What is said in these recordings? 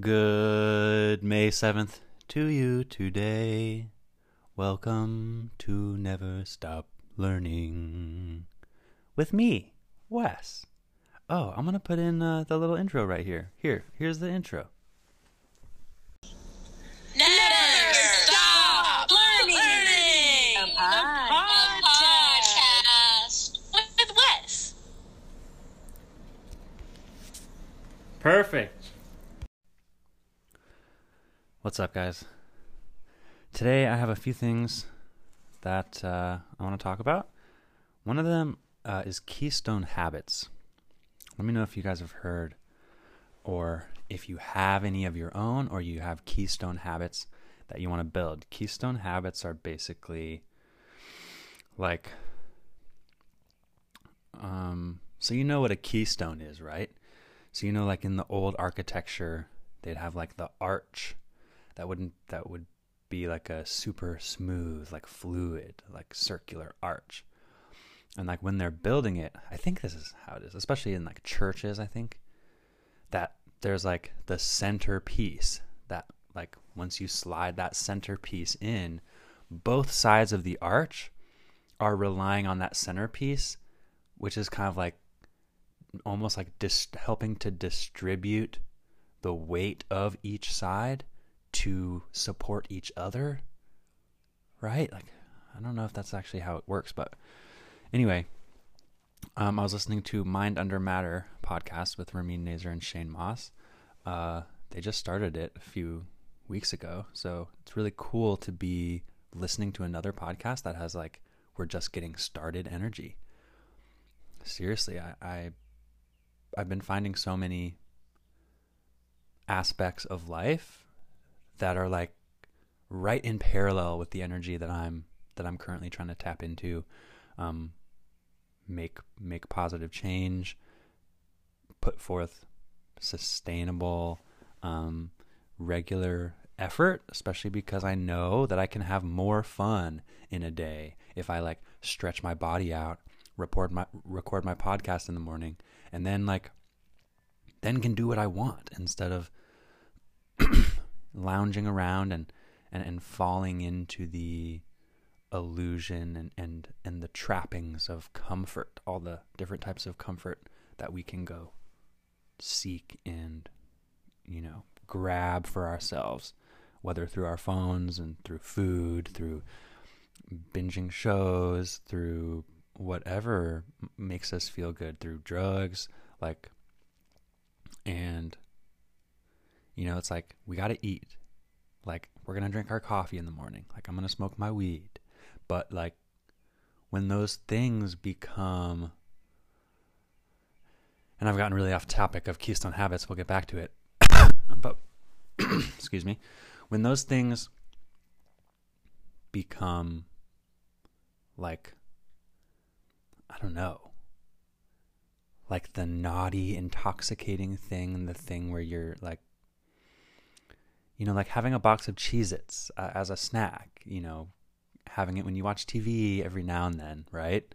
Good May 7th to you today. Welcome to Never Stop Learning. With me, Wes. Oh, I'm going to put in uh, the little intro right here. Here, here's the intro. Never stop learning. A pod. podcast with Wes. Perfect. What's up, guys? Today I have a few things that uh, I want to talk about. One of them uh, is Keystone Habits. Let me know if you guys have heard or if you have any of your own or you have Keystone Habits that you want to build. Keystone Habits are basically like, um, so you know what a keystone is, right? So you know, like in the old architecture, they'd have like the arch that wouldn't that would be like a super smooth, like fluid, like circular arch. And like when they're building it, I think this is how it is, especially in like churches, I think that there's like the centerpiece that like once you slide that centerpiece in, both sides of the arch are relying on that centerpiece, which is kind of like almost like dis- helping to distribute the weight of each side to support each other right? Like i don't know if that's actually how it works but anyway um, i was listening to mind under matter podcast with ramin nazer and shane mauss. Uh, they just started it a few weeks ago so it's really cool to be listening to another podcast that has like we're just getting started energy. Seriously i, I I've been finding so many aspects of life that are like right in parallel with the energy that I'm that I'm currently trying to tap into, um, make make positive change, put forth sustainable, um, regular effort, especially because I know that I can have more fun in a day if I like stretch my body out, record my record my podcast in the morning, and then like then can do what I want instead of lounging around and, and, and falling into the illusion and, and, and the trappings of comfort, all the different types of comfort that we can go seek and, you know, grab for ourselves, whether through our phones and through food, through binging shows, through whatever makes us feel good, through drugs, like, and you know, it's like we got to eat. Like we're going to drink our coffee in the morning. Like I'm going to smoke my weed. But like when those things become and I've gotten really off topic of keystone habits, we'll get back to it. but excuse me. When those things become like I don't know. Like the naughty, intoxicating thing, the thing where you're like you know, like having a box of Cheez Its uh, as a snack, you know, having it when you watch TV every now and then, right?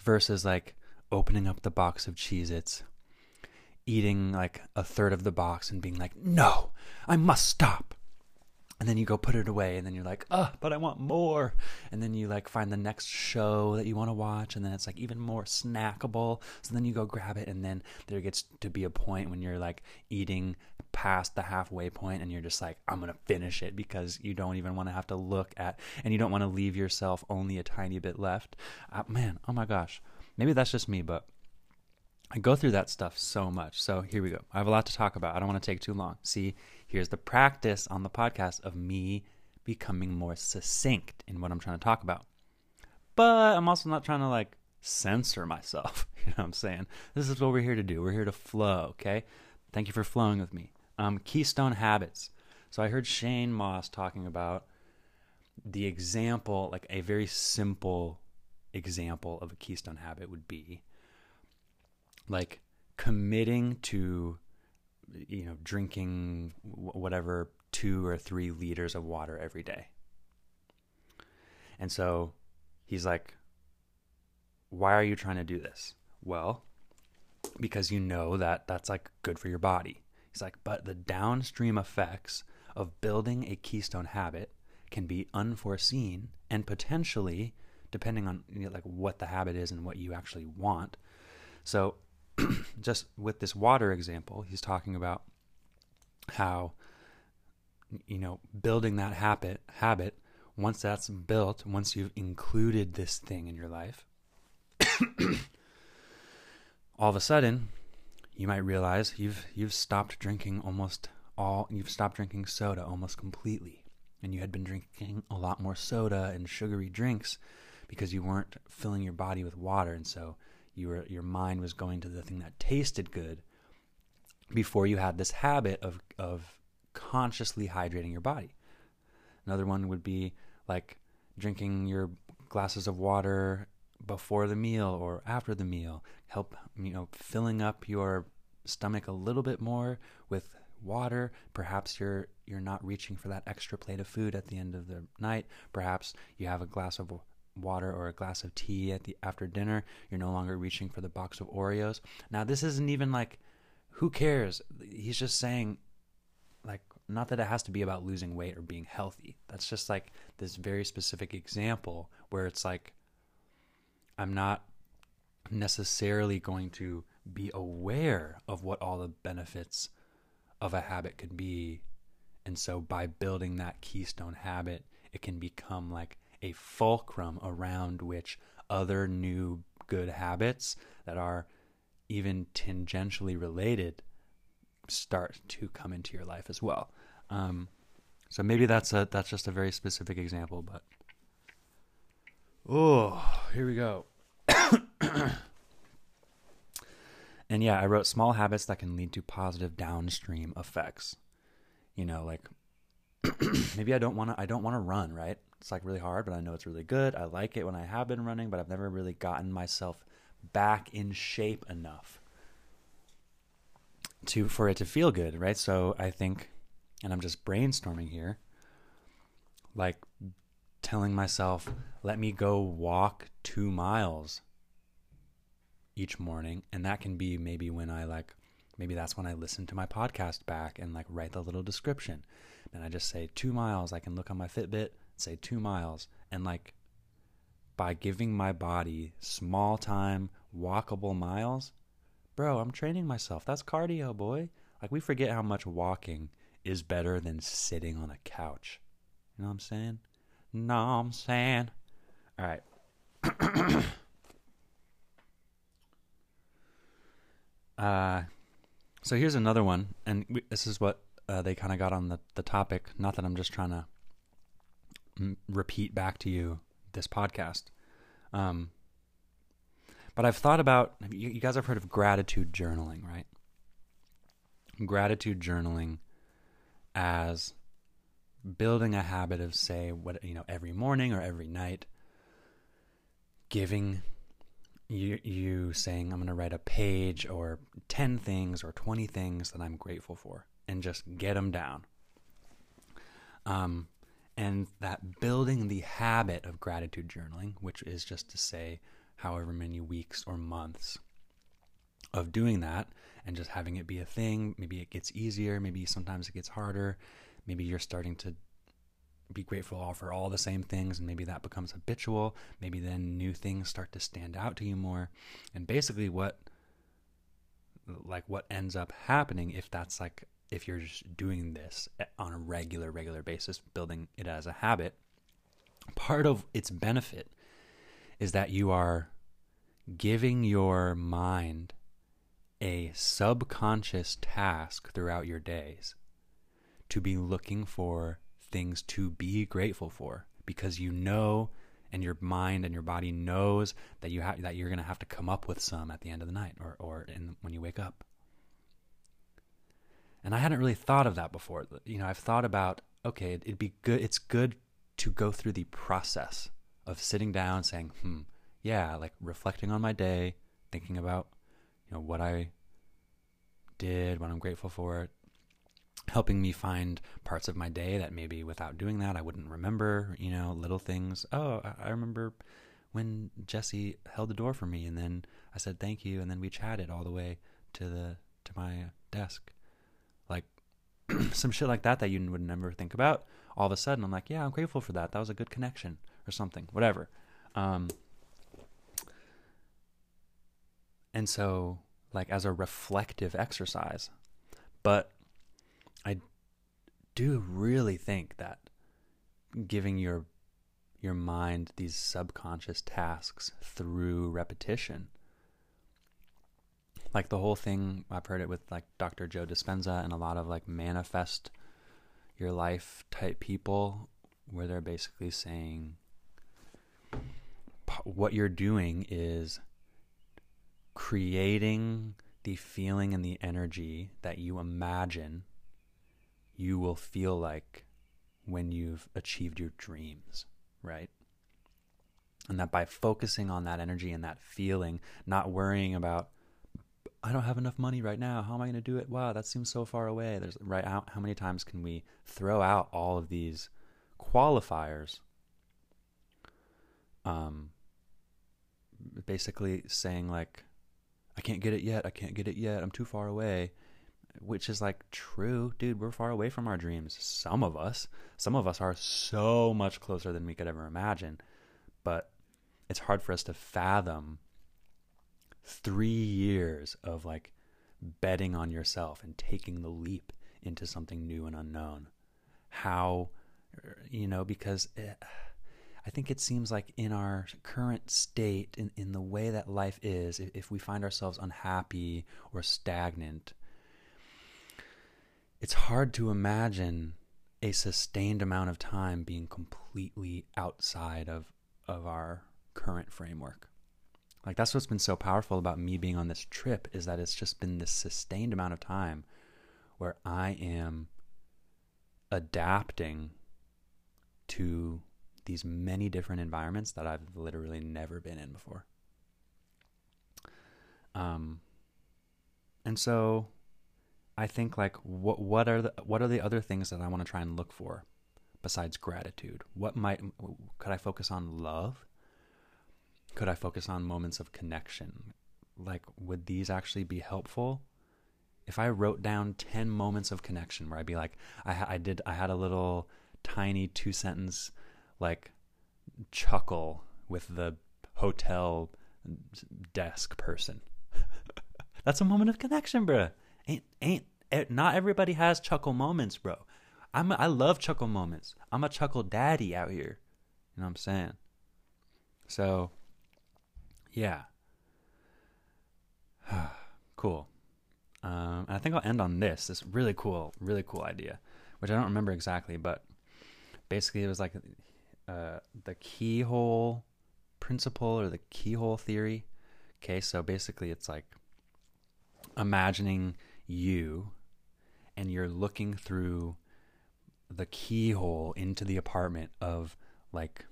Versus like opening up the box of Cheez Its, eating like a third of the box and being like, no, I must stop. And then you go put it away, and then you're like, oh, but I want more. And then you like find the next show that you want to watch, and then it's like even more snackable. So then you go grab it, and then there gets to be a point when you're like eating past the halfway point, and you're just like, I'm gonna finish it because you don't even want to have to look at, and you don't want to leave yourself only a tiny bit left. Uh, man, oh my gosh, maybe that's just me, but I go through that stuff so much. So here we go. I have a lot to talk about. I don't want to take too long. See, here's the practice on the podcast of me becoming more succinct in what I'm trying to talk about. But I'm also not trying to like censor myself. You know what I'm saying? This is what we're here to do. We're here to flow, okay? Thank you for flowing with me. Um, keystone habits. So I heard Shane Mauss talking about the example, like a very simple example of a keystone habit would be like committing to you know drinking whatever two or three liters of water every day. And so he's like why are you trying to do this? Well because you know that that's like good for your body He's like, but the downstream effects of building a keystone habit can be unforeseen and potentially, depending on you know, like what the habit is and what you actually want. So, just with this water example, he's talking about how you know building that habit habit once that's built, once you've included this thing in your life, all of a sudden you might realize you've you've stopped drinking almost all you've stopped drinking soda almost completely. And you had been drinking a lot more soda and sugary drinks because you weren't filling your body with water. And so you were your mind was going to the thing that tasted good before you had this habit of of consciously hydrating your body. Another one would be like drinking your glasses of water before the meal or after the meal help you know filling up your stomach a little bit more with water. Perhaps you're you're not reaching for that extra plate of food at the end of the night. Perhaps you have a glass of water or a glass of tea at the after dinner. You're no longer reaching for the box of Oreos. Now this isn't even like who cares? He's just saying like not that it has to be about losing weight or being healthy. That's just like this very specific example where it's like I'm not necessarily going to be aware of what all the benefits of a habit could be. And so by building that keystone habit, it can become like a fulcrum around which other new good habits that are even tangentially related start to come into your life as well. Um, so maybe that's a that's just a very specific example, but oh, here we go. And yeah, I wrote small habits that can lead to positive downstream effects. You know, like maybe I don't want to I don't want to run, right? It's like really hard, but I know it's really good. I like it when I have been running, but I've never really gotten myself back in shape enough to for it to feel good, right? So I think and I'm just brainstorming here, like telling myself, let me go walk 2 miles each morning. And that can be maybe when i like maybe that's when i listen to my podcast back and like write the little description. And i just say two miles. I can look on my fitbit say two miles. And like by giving my body small time walkable miles bro i'm training myself. That's cardio boy. Like we forget how much walking is better than sitting on a couch. You know what i'm saying no i'm saying all right Uh, so here's another one, and we, this is what uh, they kind of got on the, the topic. Not that I'm just trying to m- repeat back to you this podcast. Um, but I've thought about, you, you guys have heard of gratitude journaling, right? Gratitude journaling as building a habit of, say, what, you know, every morning or every night, giving you you saying I'm going to write a page or 10 things or 20 things that I'm grateful for and just get them down. Um, and that building the habit of gratitude journaling, which is just to say however many weeks or months of doing that and just having it be a thing, maybe it gets easier, maybe sometimes it gets harder, maybe you're starting to be grateful for all the same things and maybe that becomes habitual. Maybe then new things start to stand out to you more. And basically what like what ends up happening if that's like if you're just doing this eh, on a regular regular basis building it as a habit part of its benefit is that you are giving your mind a subconscious task throughout your days to be looking for things to be grateful for because you know and your mind and your body knows that you that you're going to have to come up with some at the end of the night or or in, when you wake up. And I hadn't really thought of that before. You know, I've thought about okay, it'd be good it's good to go through the process of sitting down saying, "Hmm, yeah, like reflecting on my day, thinking about you know what I did, what I'm grateful for, helping me find parts of my day that maybe without doing that I wouldn't remember, you know, little things. Oh, I remember when Jesse held the door for me and then I said thank you and then we chatted all the way to the to my desk. Like some shit like that that you would never think about. All of a sudden, I'm like, yeah, I'm grateful for that. That was a good connection or something, whatever. Um, and so, like, as a reflective exercise, but I do really think that giving your your mind these subconscious tasks through repetition like the whole thing i've heard it with like dr joe dispenza and a lot of like manifest your life type people where they're basically saying what you're doing is creating the feeling and the energy that you imagine you will feel like when you've achieved your dreams, right? And that by focusing on that energy and that feeling, not worrying about, I don't have enough money right now. How am I going to do it? Wow, that seems so far away. There's right. How, how many times can we throw out all of these qualifiers? Um, basically saying like, I can't get it yet. I can't get it yet. I'm too far away which is like true, dude. We're far away from our dreams. Some of us, some of us are so much closer than we could ever imagine, but it's hard for us to fathom three years of like betting on yourself and taking the leap into something new and unknown. How, you know, because it, I think it seems like in our current state, in, in the way that life is, if, if we find ourselves unhappy or stagnant, it's hard to imagine a sustained amount of time being completely outside of of our current framework. Like that's what's been so powerful about me being on this trip is that it's just been this sustained amount of time where I am adapting to these many different environments that I've literally never been in before. Um and so I think like what what are the what are the other things that I want to try and look for besides gratitude? What might could I focus on love? Could I focus on moments of connection? Like would these actually be helpful? If I wrote down 10 moments of connection where I'd be like I I did I had a little tiny two sentence like chuckle with the hotel mm, desk person. That's a moment of connection, bruh. Ain't ain't not everybody has chuckle moments, bro. I'm a, I love chuckle moments. I'm a chuckle daddy out here. You know what I'm saying? So, yeah. cool. Um, and I think I'll end on this. This really cool, really cool idea, which I don't remember exactly, but basically it was like uh, the keyhole principle or the keyhole theory. Okay, so basically it's like imagining you and you're looking through the keyhole into the apartment of like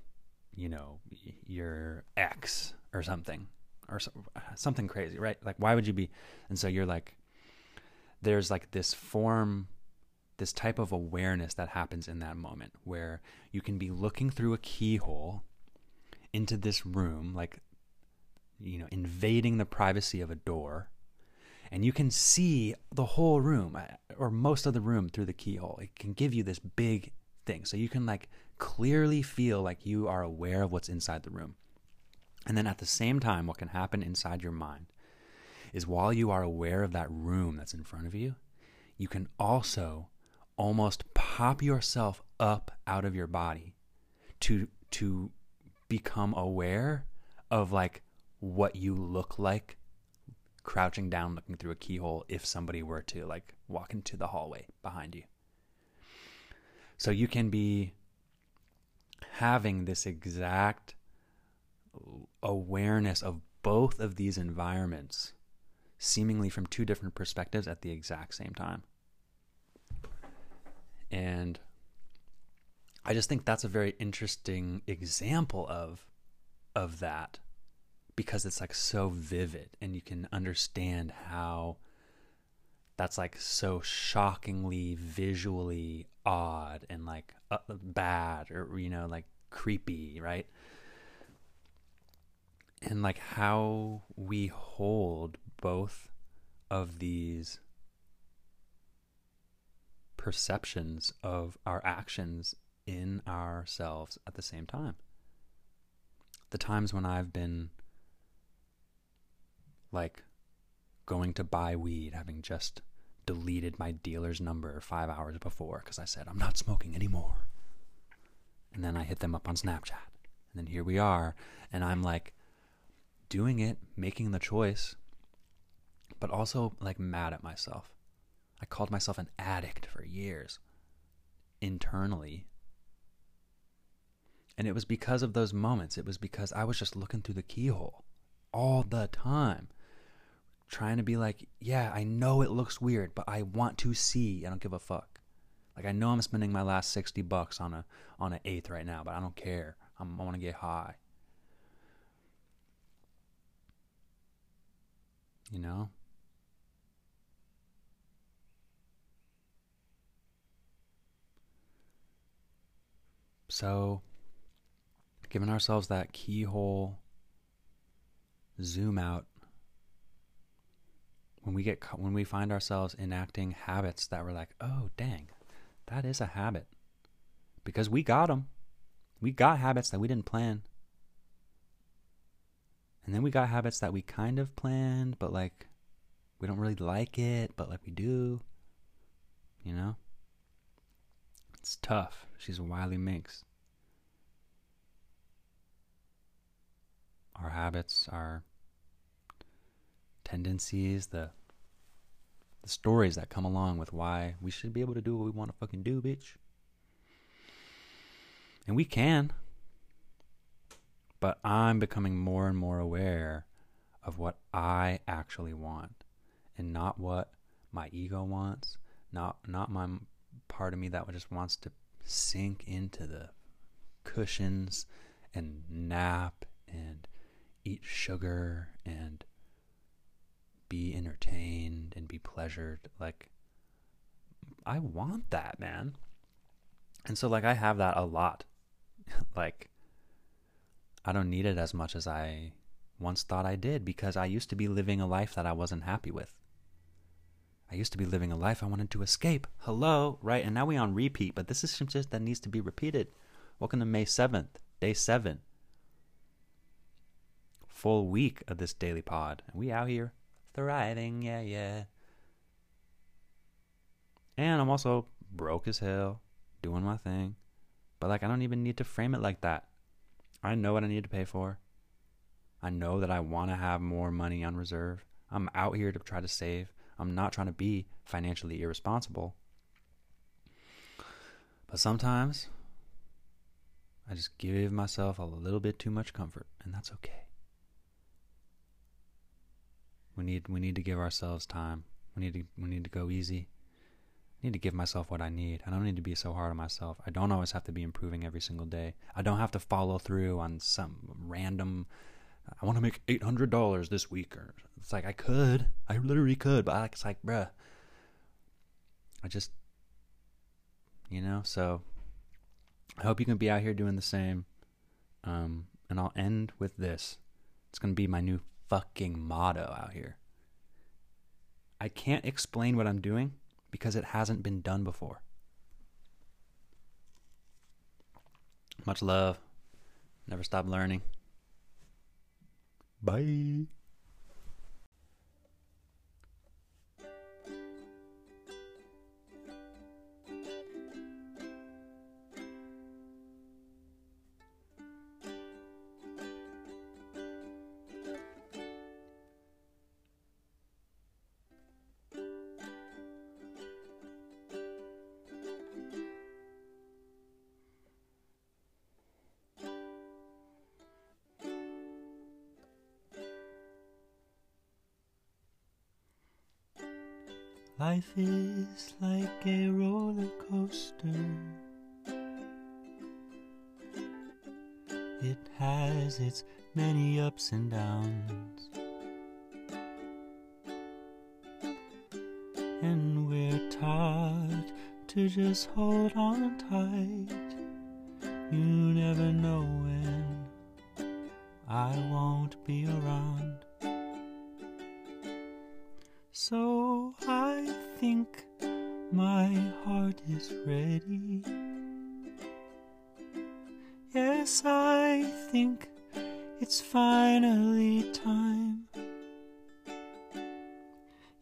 you know your ex or something or so, something crazy right? Like why would you be and so you're like there's like this form this type of awareness that happens in that moment where you can be looking through a keyhole into this room like you know invading the privacy of a door and you can see the whole room uh, or most of the room through the keyhole. It can give you this big thing. So you can like clearly feel like you are aware of what's inside the room. And then at the same time, what can happen inside your mind is while you are aware of that room that's in front of you, you can also almost pop yourself up out of your body to to become aware of like what you look like crouching down looking through a keyhole if somebody were to like walk into the hallway behind you. So you can be having this exact awareness of both of these environments seemingly from two different perspectives at the exact same time. And I just think that's a very interesting example of of that because it's like so vivid and you can understand how that's like so shockingly visually odd and like uh, bad or you know like creepy right and like how we hold both of these perceptions of our actions in ourselves at the same time. The times when I've been like going to buy weed, having just deleted my dealer's number five hours before because I said, I'm not smoking anymore. And then I hit them up on Snapchat. And then here we are. And I'm like doing it, making the choice, but also like mad at myself. I called myself an addict for years internally. And it was because of those moments. It was because I was just looking through the keyhole all the time trying to be like, yeah, I know it looks weird, but I want to see. I don't give a fuck. Like I know I'm spending my last sixty bucks on a on an eighth right now, but I don't care. I'm, I want to get high. You know. So, giving ourselves that keyhole zoom out when we get when we find ourselves enacting habits that we're like, "Oh, dang. That is a habit." Because we got them. We got habits that we didn't plan. And then we got habits that we kind of planned, but like we don't really like it, but like we do. You know? It's tough. She's a wily minx. Our habits, our tendencies, the the stories that come along with why we should be able to do what we want to fucking do, bitch. And we can. But I'm becoming more and more aware of what I actually want and not what my ego wants, not not my part of me that just wants to sink into the cushions and nap and eat sugar and be entertained and be pleasured. Like, I want that, man. And so, like, I have that a lot. like, I don't need it as much as I once thought I did because I used to be living a life that I wasn't happy with. I used to be living a life I wanted to escape. Hello, right? And now we on repeat, but this is just that needs to be repeated. Welcome to May 7th, day 7. Full week of this daily pod. And we out here thriving, yeah, yeah. And I'm also broke as hell, doing my thing. But like I don't even need to frame it like that. I know what I need to pay for. I know that I want to have more money on reserve. I'm out here to try to save. I'm not trying to be financially irresponsible. But sometimes I just give myself a little bit too much comfort, and that's okay. We need we need to give ourselves time. We need to we need to go easy. I need to give myself what I need. I don't need to be so hard on myself. I don't always have to be improving every single day. I don't have to follow through on some random I want to make eight hundred dollars this week or it's like I could. I literally could, but it's like, bruh. I just you know, so I hope you can be out here doing the same. Um, and I'll end with this. It's gonna be my new fucking motto out here. I can't explain what I'm doing because it hasn't been done before. Much love. Never stop learning. Bye. Life is like a roller coaster. It has its many ups and downs. And we're taught to just hold on tight. You never know when I won't be around. Think My heart is ready. Yes, I think it's finally time.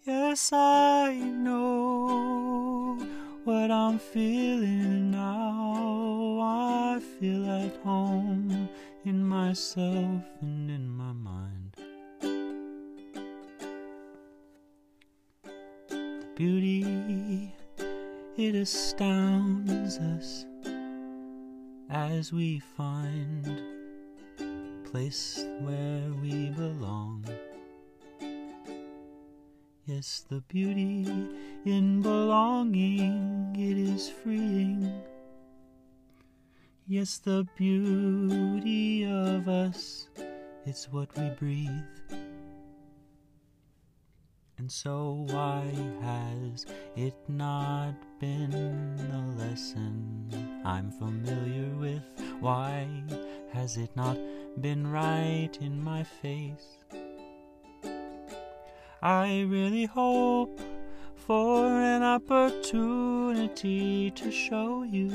Yes, I know what I'm feeling now. I feel at home in myself and in my Beauty, it astounds us as we find place where we belong. Yes, the beauty in belonging, it is freeing. Yes, the beauty of us, it's what we breathe. And so, why has it not been a lesson I'm familiar with? Why has it not been right in my face? I really hope for an opportunity to show you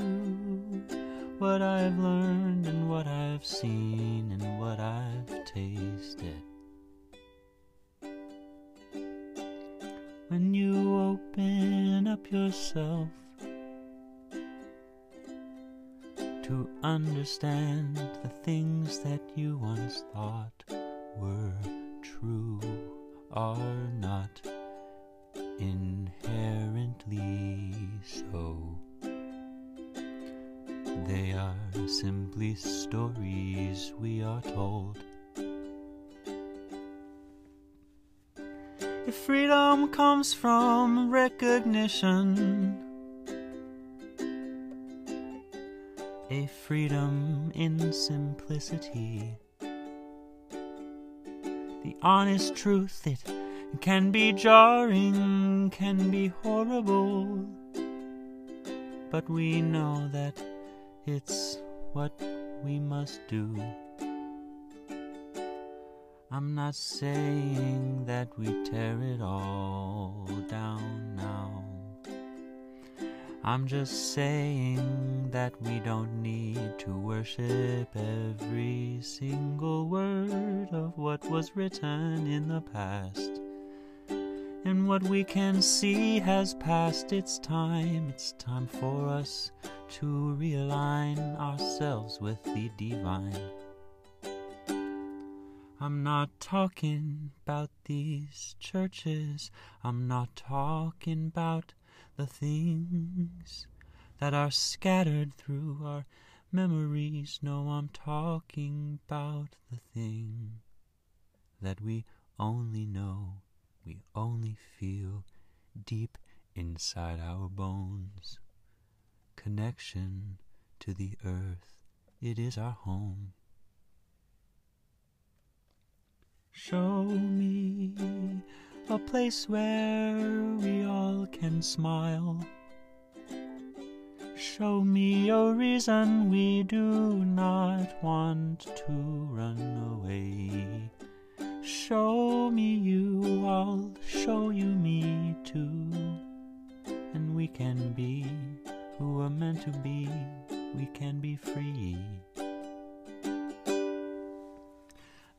what I've learned and what I've seen and what I've tasted. When you open up yourself to understand the things that you once thought were true are not inherently so. They are simply stories we are told. If freedom comes from recognition, a freedom in simplicity, the honest truth, it can be jarring, can be horrible, but we know that it's what we must do. I'm not saying that we tear it all down now. I'm just saying that we don't need to worship every single word of what was written in the past. And what we can see has passed its time. It's time for us to realign ourselves with the divine. I'm not talking about these churches. I'm not talking about the things that are scattered through our memories. No, I'm talking about the thing that we only know, we only feel deep inside our bones. Connection to the earth, it is our home. Show me a place where we all can smile. Show me a reason we do not want to run away. Show me you, I'll show you me too. And we can be who we're meant to be, we can be free.